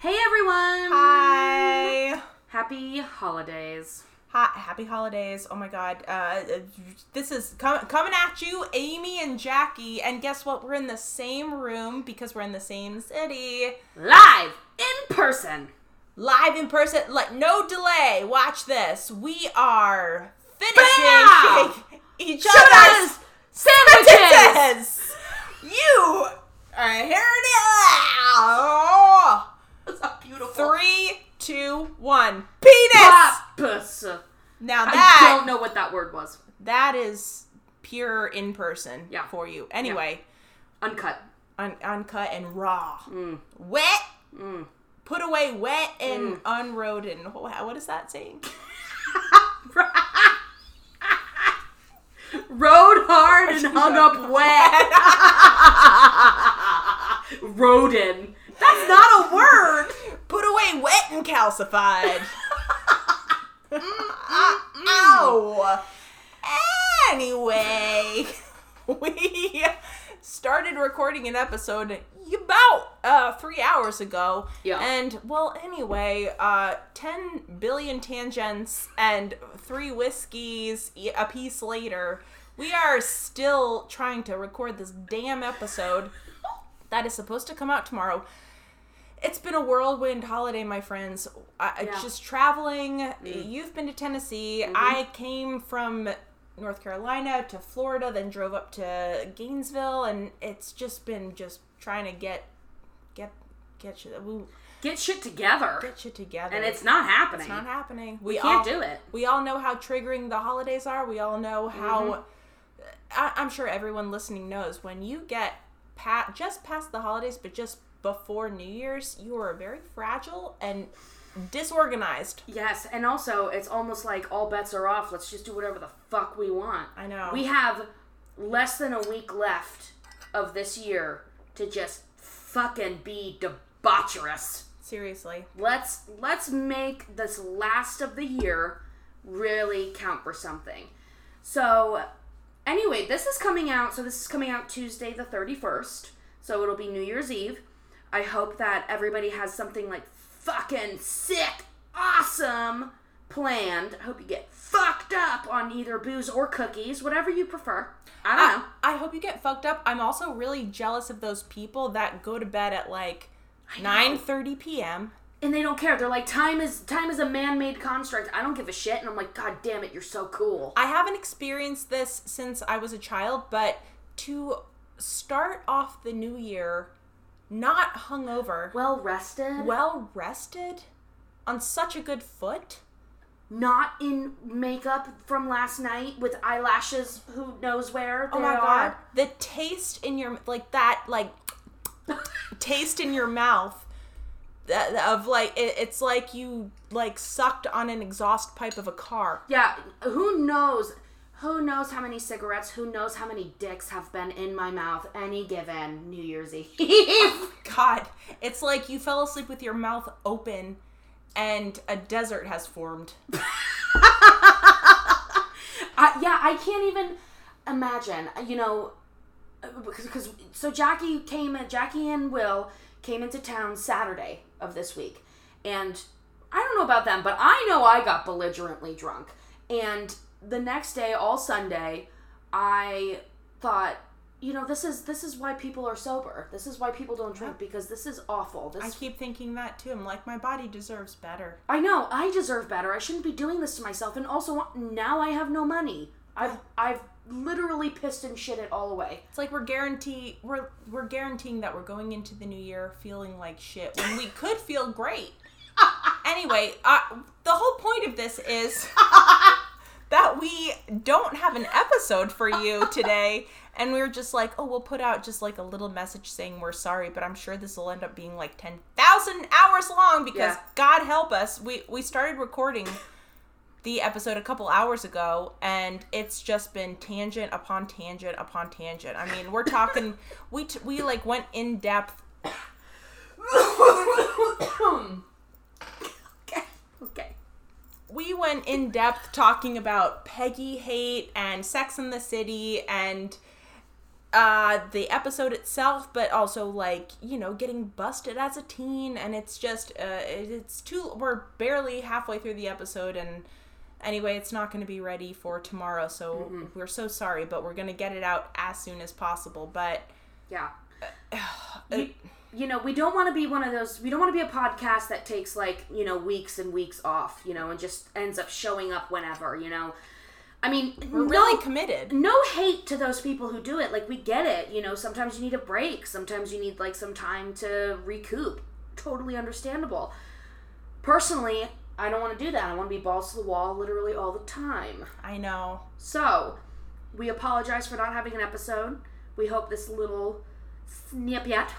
Hey everyone! Hi. Happy holidays. Hi. Happy holidays. Oh my god. Uh, this is com- coming at you, Amy and Jackie. And guess what? We're in the same room because we're in the same city. Live in person. Live in person. Like, no delay. Watch this. We are finishing each other's Sandwiches! sentences. You are hearing it loud. That's not beautiful. Three, two, one. Penis! Now I don't know what that word was. that is pure in person Yeah. for you. Anyway, Uncut. un- uncut and raw, Mm. wet. Mm. Put away wet and unrodden. Wh- What is that saying? Rode hard and hung up wet. Rodin. That's not a word. Away calcified. Mm, uh, ow. Anyway, we started recording an episode about uh, three hours ago. Yeah. And, well, anyway, uh, 10 billion tangents and three whiskeys a piece later, we are still trying to record this damn episode that is supposed to come out tomorrow. It's been a whirlwind holiday, my friends. I, Yeah. Mm. Just traveling. You've been to Tennessee. Mm-hmm. I came from North Carolina to Florida, then drove up to Gainesville, and it's just been just trying to get get get we- Get shit together. get shit together. And it's not happening. It's not happening. We We can't all, do it. We all know how triggering the holidays are. We all know how. Mm-hmm. I, I'm sure everyone listening knows when you get pat just past the holidays, but just before New Year's, you are very fragile and disorganized. Yes, and also it's almost like all bets are off. Let's just do whatever the fuck we want. I know. We have less than a week left of this year to just fucking be debaucherous. Seriously. Let's let's make this last of the year really count for something. So anyway, this is coming out. So this is coming out Tuesday the 31st. So it'll be New Year's Eve. I hope that everybody has something like fucking sick, awesome planned. I hope you get fucked up on either booze or cookies, whatever you prefer. I don't know. I, I hope you get fucked up. I'm also really jealous of those people that go to bed at like 9:30 p.m. and they don't care. They're like, time is time is a man-made construct. I don't give a shit. And I'm like, God damn it, you're so cool. I haven't experienced this since I was a child, but to start off the new year not hungover, Well rested, well rested, on such a good foot. not in makeup from last night with eyelashes. Who knows where? Oh my god, are. the taste in your like that like taste in your mouth that, of like it, it's like you like sucked on an exhaust pipe of a car. Yeah, who knows? Who knows how many cigarettes? Who knows how many dicks have been in my mouth any given New Year's Eve? Oh, God, it's like you fell asleep with your mouth open and a desert has formed. I, yeah, I can't even imagine. You know, because, because so Jackie came. Jackie and Will came into town Saturday of this week, and I don't know about them, but I know I got belligerently drunk. And the next day, all Sunday, I thought, you know, this is this is why people are sober. This is why people don't drink because this is awful. This I keep thinking that too. I'm like, my body deserves better. I know I deserve better. I shouldn't be doing this to myself. And also now I have no money. I've I've literally pissed and shit it all away. It's like we're guarantee we're we're guaranteeing that we're going into the new year feeling like shit when we could feel great. anyway, uh, the whole point of this is that we don't have an episode for you today, and we were just like, oh, we'll put out just like a little message saying we're sorry, but I'm sure this will end up being like ten thousand hours long because Yeah. God help us, we we started recording the episode a couple hours ago and it's just been tangent upon tangent upon tangent. I mean, we're talking we t- we like went in depth. We went in depth talking about Peggy hate and Sex in the City and uh the episode itself but also like you know getting busted as a teen and it's just uh it's too we're barely halfway through the episode and anyway it's not going to be ready for tomorrow so we're so sorry but we're going to get it out as soon as possible but Yeah. uh, You, you know, we don't want to be one of those. We don't want to be a podcast that takes like you know weeks and weeks off. You know, and just ends up showing up whenever. You know, I mean, we're no, really committed no hate to those people who do it. Like we get it. You know, sometimes you need a break. Sometimes you need like some time to recoup. Totally understandable. Personally, I don't want to do that. I want to be balls to the wall literally all the time. i know So, we apologize for not having an episode. We hope this little snippet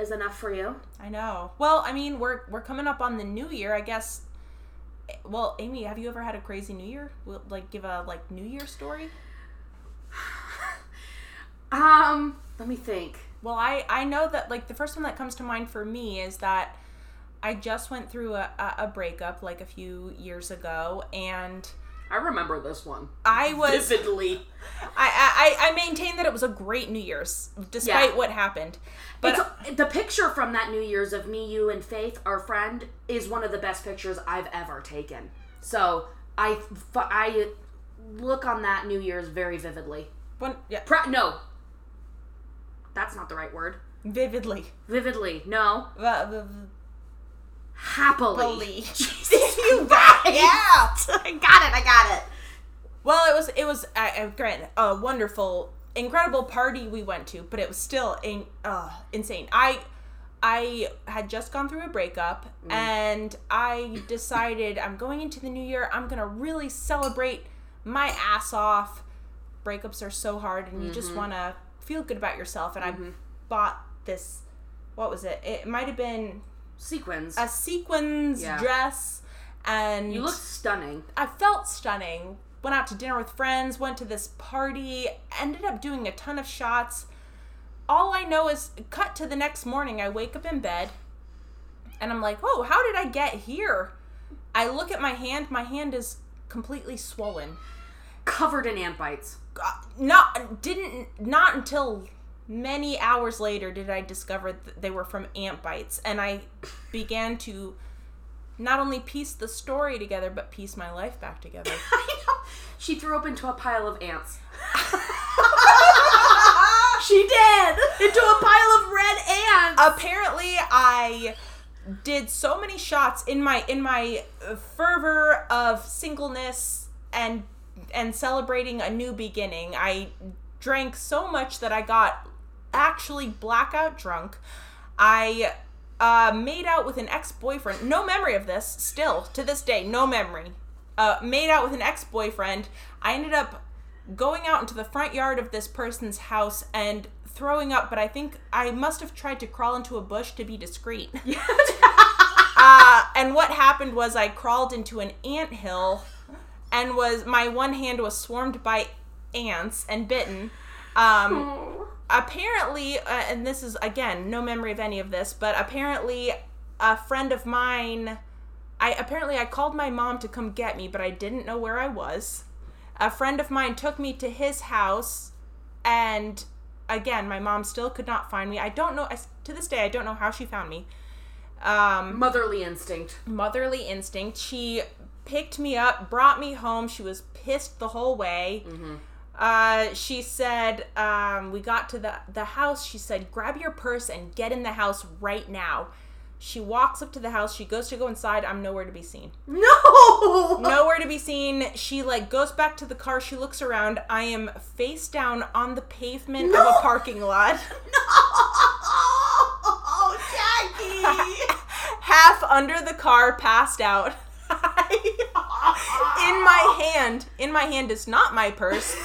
is enough for you. i know well i mean we're we're coming up on the new year i guess well amy have you ever had a crazy new year Will- like give a like new year story Um, let me think. Well, I I know that like the first one that comes to mind for me is that I just went through a, a breakup like a few years ago, and I remember this one I was vividly. I, I I maintain that it was a great New Year's despite Yeah. what happened. But But the picture from that New Year's of me, you, and Faith, our friend, is one of the best pictures I've ever taken. So I I look on that New Year's very vividly. when, yeah, Pra- no, that's not the right word. vividly. Vividly, no, Uh, happily. you got. Yeah. I got it. I got it. Well, it was it was uh, uh, grant a wonderful, incredible party we went to, but it was still in, uh, insane. I I had just gone through a breakup, and I decided I'm going into the new year. I'm gonna really celebrate my ass off. Breakups are so hard, and you just want to feel good about yourself. And I bought this. What was it? It might have been Sequins. a sequins Yeah. dress, and you look stunning. I felt stunning. Went out to dinner with friends, went to this party, ended up doing a ton of shots. All I know is, cut to the next morning, I wake up in bed and I'm like, oh, how did I get here? I look at my hand, my hand is completely swollen. Covered in ant bites. Uh, Not, didn't, not until many hours later did I discover that they were from ant bites. And I began to not only piece the story together, but piece my life back together. I know. She threw up into a pile of ants. she did! Into a pile of red ants! apparently i did so many shots in my in my uh, fervor of singleness and and celebrating a new beginning i drank so much that i got actually blackout drunk i uh, made out with an ex-boyfriend no memory of this still to this day no memory uh, made out with an ex-boyfriend i ended up going out into the front yard of this person's house and throwing up, but I think I must have tried to crawl into a bush to be discreet. uh, and what happened was I crawled into an ant hill and was my one hand was swarmed by ants and bitten. Um, apparently, uh, and this is again no memory of any of this, but apparently a friend of mine. I apparently I called my mom to come get me, but I didn't know where I was. A friend of mine took me to his house, and again, my mom still could not find me. I don't know I, to this day. I don't know how she found me. Um, Motherly instinct. motherly instinct. She picked me up, brought me home. She was pissed the whole way. Uh, she said, um, we got to the, the house. She said, grab your purse and get in the house right now. She walks up to the house. She goes to go inside. I'm nowhere to be seen. No! Nowhere to be seen. She like goes back to the car. She looks around. I am face down on the pavement of a parking lot. No! Jackie! half under the car, passed out. in my hand, in my hand is not my purse,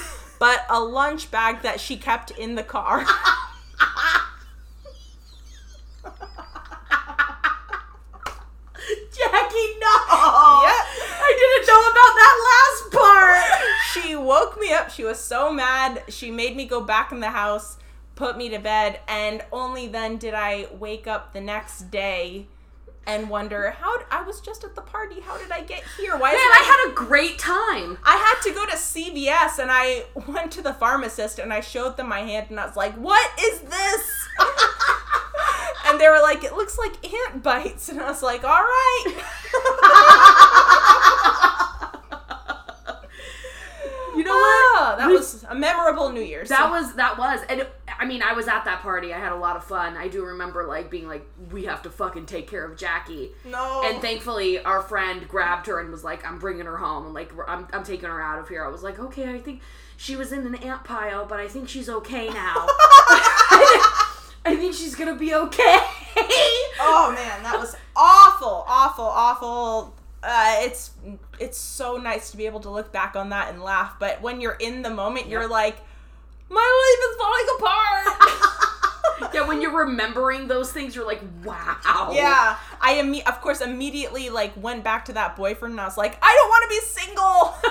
but a lunch bag that she kept in the car. Jackie, no! Yeah. I didn't know about that last part! She woke me up. She was so mad. She made me go back in the house, put me to bed, and only then did I wake up the next day and wonder how I was just at the party. How did I get here? Why? Man, I had a great time. I had to go to CVS and I went to the pharmacist and I showed them my hand and I was like, "What is this?" and they were like, "It looks like ant bites." And I was like, "All right." You know what? Ah, that We- was a memorable New Year's. That was that was, and I mean, I was at that party. I had a lot of fun. I do remember like being like, we have to fucking take care of Jackie. no. And thankfully, our friend grabbed her and was like, "I'm bringing her home. Like, I'm, I'm taking her out of here." I was like, "Okay, I think she was in an ant pile, but I think she's okay now. I think she's gonna be okay." oh man, that was awful, awful, awful. Uh, it's it's so nice to be able to look back on that and laugh, but when you're in the moment, you're like, my life is falling apart. Yeah, when you're remembering those things, you're like, "Wow." Yeah, I imme- of course immediately like went back to that boyfriend and I was like, I don't want to be single,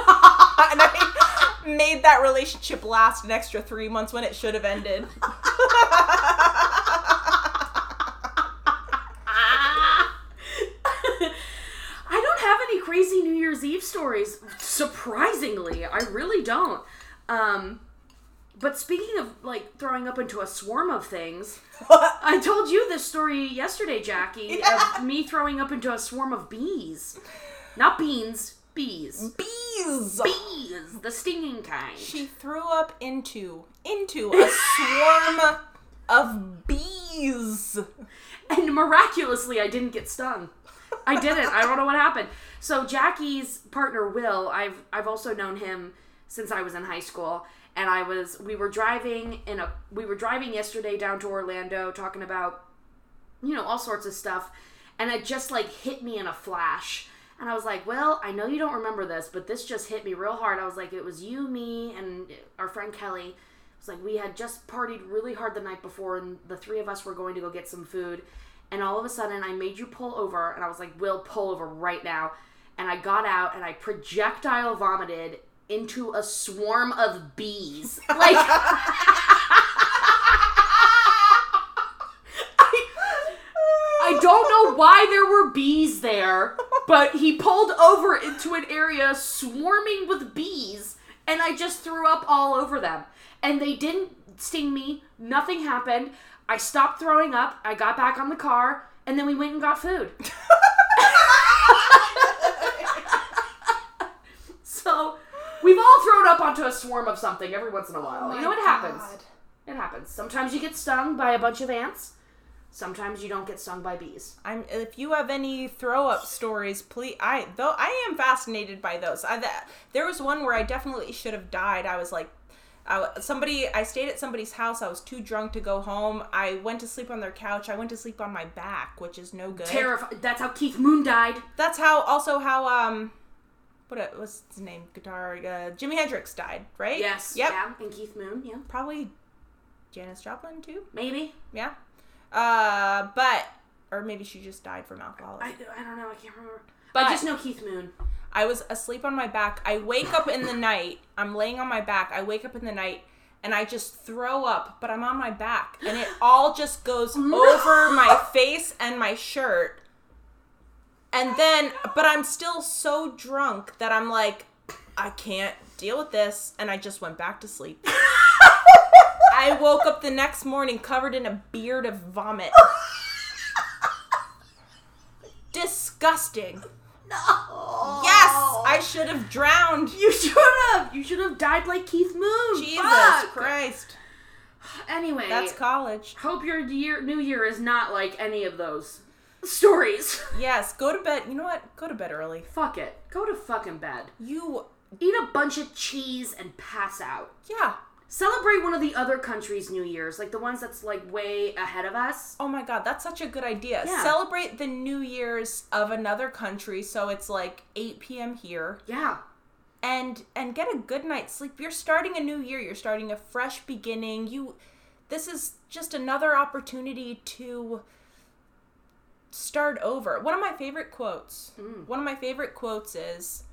and I made that relationship last an extra three months when it should have ended. I don't have any crazy New Year's Eve stories. Surprisingly, I really don't. Um, but speaking of like throwing up into a swarm of things, I told you this story yesterday, Jackie, Yeah. of me throwing up into a swarm of bees. Not beans, bees. Bees. Bees, the stinging kind. She threw up into into a swarm of bees. And miraculously, I didn't get stung. I didn't. I don't know what happened. So Jackie's partner Will, I've I've also known him since I was in high school, and I was we were driving in a we were driving yesterday down to Orlando talking about you know all sorts of stuff, and it just like hit me in a flash. And I was like, "Well, I know you don't remember this, but this just hit me real hard." I was like, "It was you, me, and our friend Kelly." It was like we had just partied really hard the night before, and the three of us were going to go get some food. And all of a sudden, I made you pull over, and I was like, "Will, pull over right now." And I got out, and I projectile vomited into a swarm of bees. Like, I, I don't know why there were bees there, but he pulled over into an area swarming with bees, and I just threw up all over them. And they didn't sting me, nothing happened. I stopped throwing up, I got back on the car, and then we went and got food. so, we've all thrown up onto a swarm of something every once in a while. you know, it happens. It happens. Sometimes you get stung by a bunch of ants. Sometimes you don't get stung by bees. I'm if you have any throw up stories, please. I though I am fascinated by those. I that, there was one where I definitely should have died. I was like. I, somebody I stayed at somebody's house. I was too drunk to go home. I went to sleep on their couch. I went to sleep on my back, which is no good. Terrified. That's how Keith Moon died. That's how also how um what what's his name? Guitar uh, Jimi Hendrix died, right? Yes. Yep. Yeah. And Keith Moon. Yeah. Probably Janis Joplin too. Maybe. Yeah. Uh, but or maybe she just died from alcohol. I, I don't know. I can't remember. But- I just know Keith Moon. I was asleep on my back. I wake up in the night. I'm laying on my back. I wake up in the night and I just throw up, but I'm on my back and it all just goes over my face and my shirt. And then, but I'm still so drunk that I'm like, I can't deal with this. And I just went back to sleep. I woke up the next morning covered in a beard of vomit. Disgusting. No. Yes, I should have drowned. You should have. You should have died like Keith Moon. Jesus Fuck. Christ. Anyway, That's college. hope your year, New Year is not like any of those stories. Yes, go to bed. You know what? Go to bed early. Fuck it. Go to fucking bed. You, Eat a bunch of cheese and pass out. yeah. Celebrate one of the other countries' New Year's, like the ones that's like way ahead of us. Oh my god, that's such a good idea. Yeah. Celebrate the New Year's of another country, so it's like 8 p.m. here, Yeah. and and get a good night's sleep. You're starting a new year. You're starting a fresh beginning. You, this is just another opportunity to start over. One of my favorite quotes. Mm. One of my favorite quotes is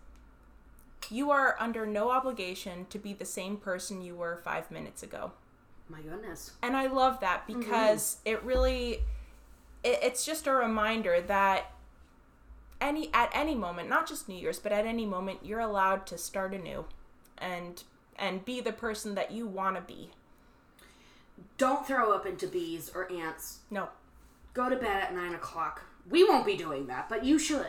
You are under no obligation to be the same person you were five minutes ago. My goodness. And I love that because it really it, it's just a reminder that any at any moment, not just New Year's, but at any moment, you're allowed to start anew, and and be the person that you want to be. Don't throw up into bees or ants. No, Go to bed at nine o'clock. We won't be doing that, but you should.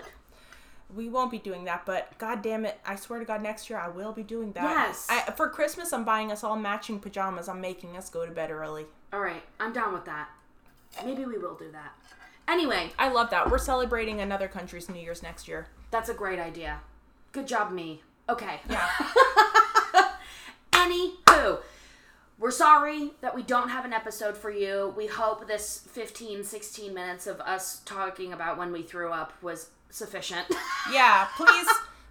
we won't be doing that. But God damn it, I swear to God, next year I will be doing that. Yes. I, for Christmas, I'm buying us all matching pajamas. I'm making us go to bed early. All right, I'm down with that. Maybe we will do that. Anyway, I love that. We're celebrating another country's New Year's next year. that's a great idea. Good job, me. Okay. Yeah. Anywho, we're sorry that we don't have an episode for you. We hope this 15, 16 minutes of us talking about when we threw up was sufficient. yeah. Please,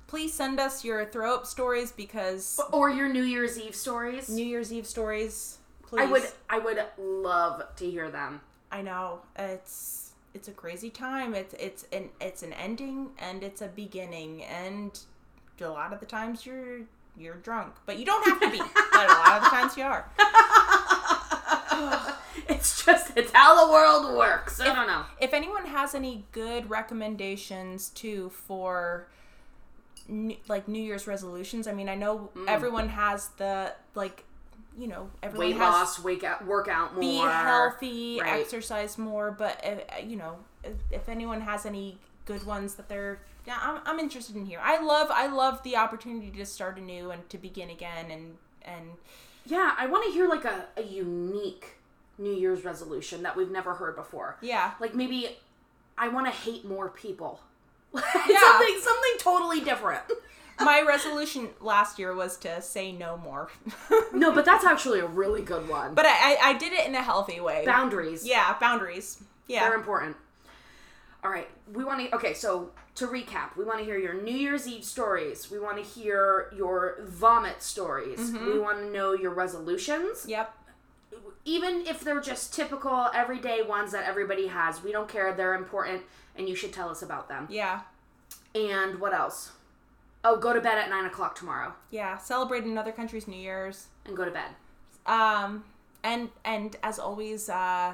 please send us your throw up stories because or your New Year's Eve stories. New Year's Eve stories. Please. I would I would love to hear them. I know it's it's a crazy time. It's it's an it's an ending and it's a beginning, and a lot of the times you're you're drunk, but you don't have to be. but a lot of the times you are. It's just it's how the world works. I don't know. If anyone has any good recommendations too for new, like New Year's resolutions, I mean, I know everyone has the like, you know, everyone Weight has loss, wake out, work out more. be healthy, Right. exercise more. But uh, you know, if, if anyone has any good ones that they're, yeah, I'm, I'm interested in here. I love I love the opportunity to start anew and to begin again and and Yeah, I want to hear like a, a unique New Year's resolution that we've never heard before. yeah. Like maybe I want to hate more people. Yeah. something something totally different. My resolution last year was to say no more, No, but that's actually a really good one. but I, I I did it in a healthy way. boundaries. yeah, boundaries. Yeah. They're important. All right, we want to. Okay, so to recap, we want to hear your New Year's Eve stories. We want to hear your vomit stories. Mm-hmm. We want to know your resolutions, Yep. even if they're just typical everyday ones that everybody has. We don't care. They're important, and you should tell us about them. Yeah. And what else? Oh, go to bed at nine o'clock tomorrow, Yeah. Celebrate another country's New Year's. and go to bed. Um, and and as always, uh,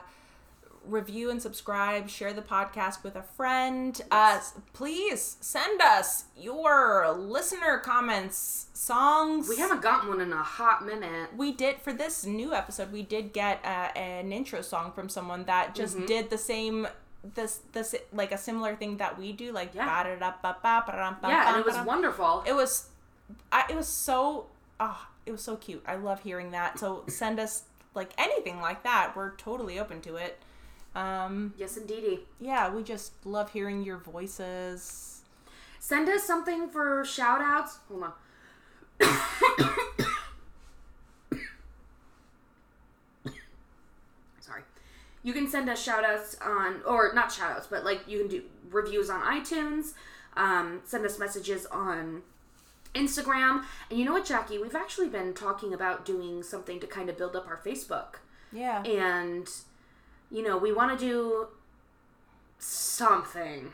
review and subscribe. Share the podcast with a friend. Uh, please send us your listener comments, songs. We haven't gotten one in a hot minute. We did for this new episode. We did get uh, an intro song from someone that just Mm-hmm. did the same. This this like a similar thing that we do, like Yeah. Yeah, and it was wonderful. It was, I, it was so, ah, it was so cute. I love hearing that. So send us like anything like that. We're totally open to it. Um, Yes, indeedy. yeah, we just love hearing your voices. Send us something for shout outs. Hold on. Sorry. You can send us shout outs on, or not shout outs, but like you can do reviews on iTunes. Um, send us messages on Instagram. And you know what, Jackie? We've actually been talking about doing something to kind of build up our Facebook Yeah. and you know we want to do something.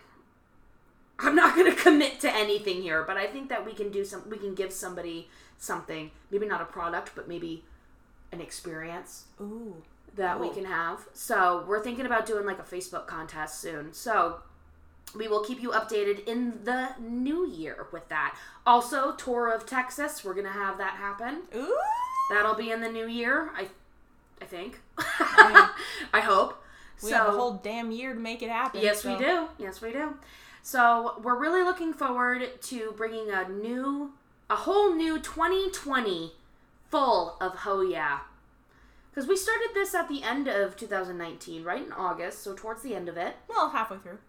I'm not going to commit to anything here but i think that we can do some we can give somebody something. Maybe not a product but maybe an experience Ooh. that we can have. So we're thinking about doing like a facebook contest soon. So we will keep you updated in the new year with that. Also tour of texas we're going to have that happen. Ooh. That'll be in the new year, I, I think. Yeah. I hope. We so have a whole damn year to make it happen. yes, so- we do. Yes, we do. So we're really looking forward to bringing a new, a whole new 2020 full of ho yeah. Because we started this at the end of 2019, right in August, so towards the end of it. Well, halfway through.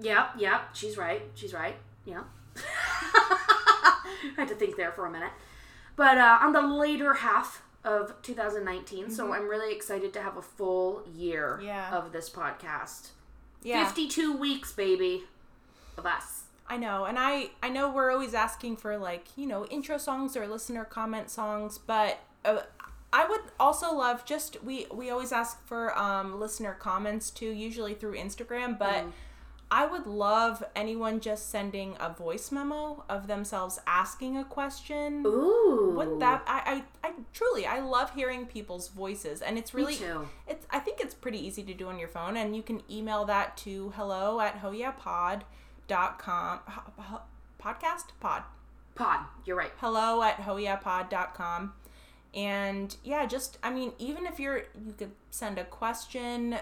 Yep, yep, she's right. She's right. Yeah. I had to think there for a minute. But uh, on the later half of 2019, so I'm really excited to have a full year Mm-hmm. Yeah. of this podcast. Yeah. 52 weeks, baby, of us. I know, and I I know we're always asking for like you know intro songs or listener comment songs, but uh, I would also love just we we always ask for um listener comments too, usually through Instagram, but I would love anyone just sending a voice memo of themselves asking a question. Ooh. Wouldn't that I, I I truly I love hearing people's voices and it's really too. it's I think it's pretty easy to do on your phone and you can email that to hello at hoyapod.com ho- ho- podcast pod Pod. You're right. hello at hoyapod.com and yeah just i mean even if you're you could send a question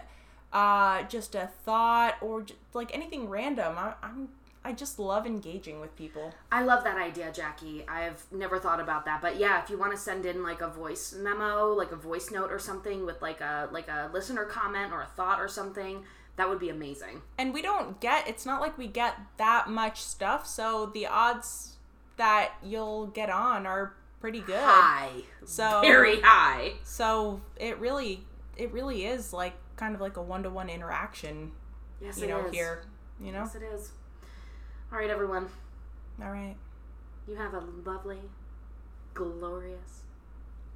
uh just a thought or j- like anything random I, i'm i just love engaging with people I love that idea, Jackie. I've never thought about that, but yeah, if you want to send in like a voice memo, like a voice note or something with like a like a listener comment or a thought or something, that would be amazing. and we don't get it's not like we get that much stuff so the odds that you'll get on are pretty good High, so very high. so it really it really is like kind of like a one-to-one interaction Yes, you know is. here you know Yes, it is. All right, everyone. all right You have a lovely, glorious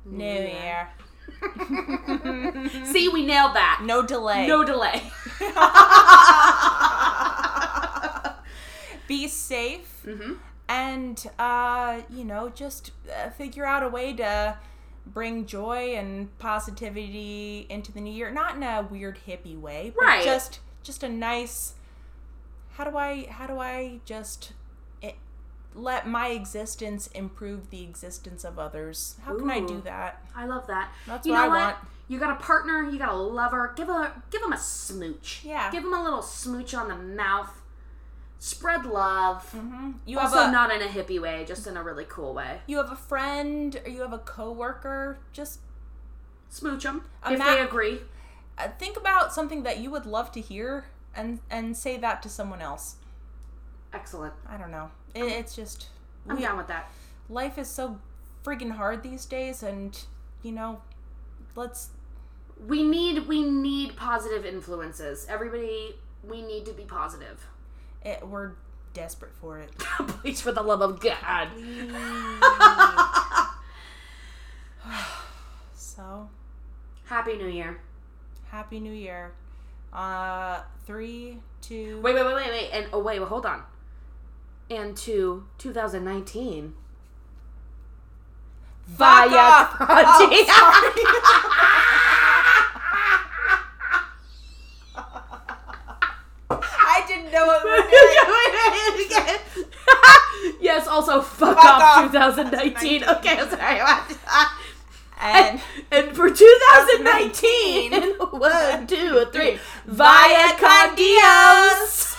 new year See, we nailed that. no delay No delay. be safe mm-hmm. and uh you know just uh, figure out a way to bring joy and positivity into the new year not in a weird hippie way but Right. just just a nice how do i how do i just it, let my existence improve the existence of others how can i do that I love that. That's you what know I what? want. You got a partner. You got a lover. Give a give them a smooch. Yeah. Give them a little smooch on the mouth. Spread love. hmm you also, have a not in a hippie way, just in a really cool way. you have a friend or you have a coworker just Smooch them if ma- they agree. uh, think about something that you would love to hear and and say that to someone else Excellent. i don't know it, it's just I'm we- down with that. life is so friggin' hard these days and you know let's We need we need positive influences. Everybody, we need to be positive. It, we're desperate for it Please, for the love of God. so Happy New Year. happy new year uh three two Wait, wait, wait, wait, wait, and oh wait, well, hold on. And to 2019. Fuck Via off. P.S. Also, fuck, fuck off, off, 2019. Okay, I'm sorry. And, and, for 2019, 2019 one, two, three, via con Dios.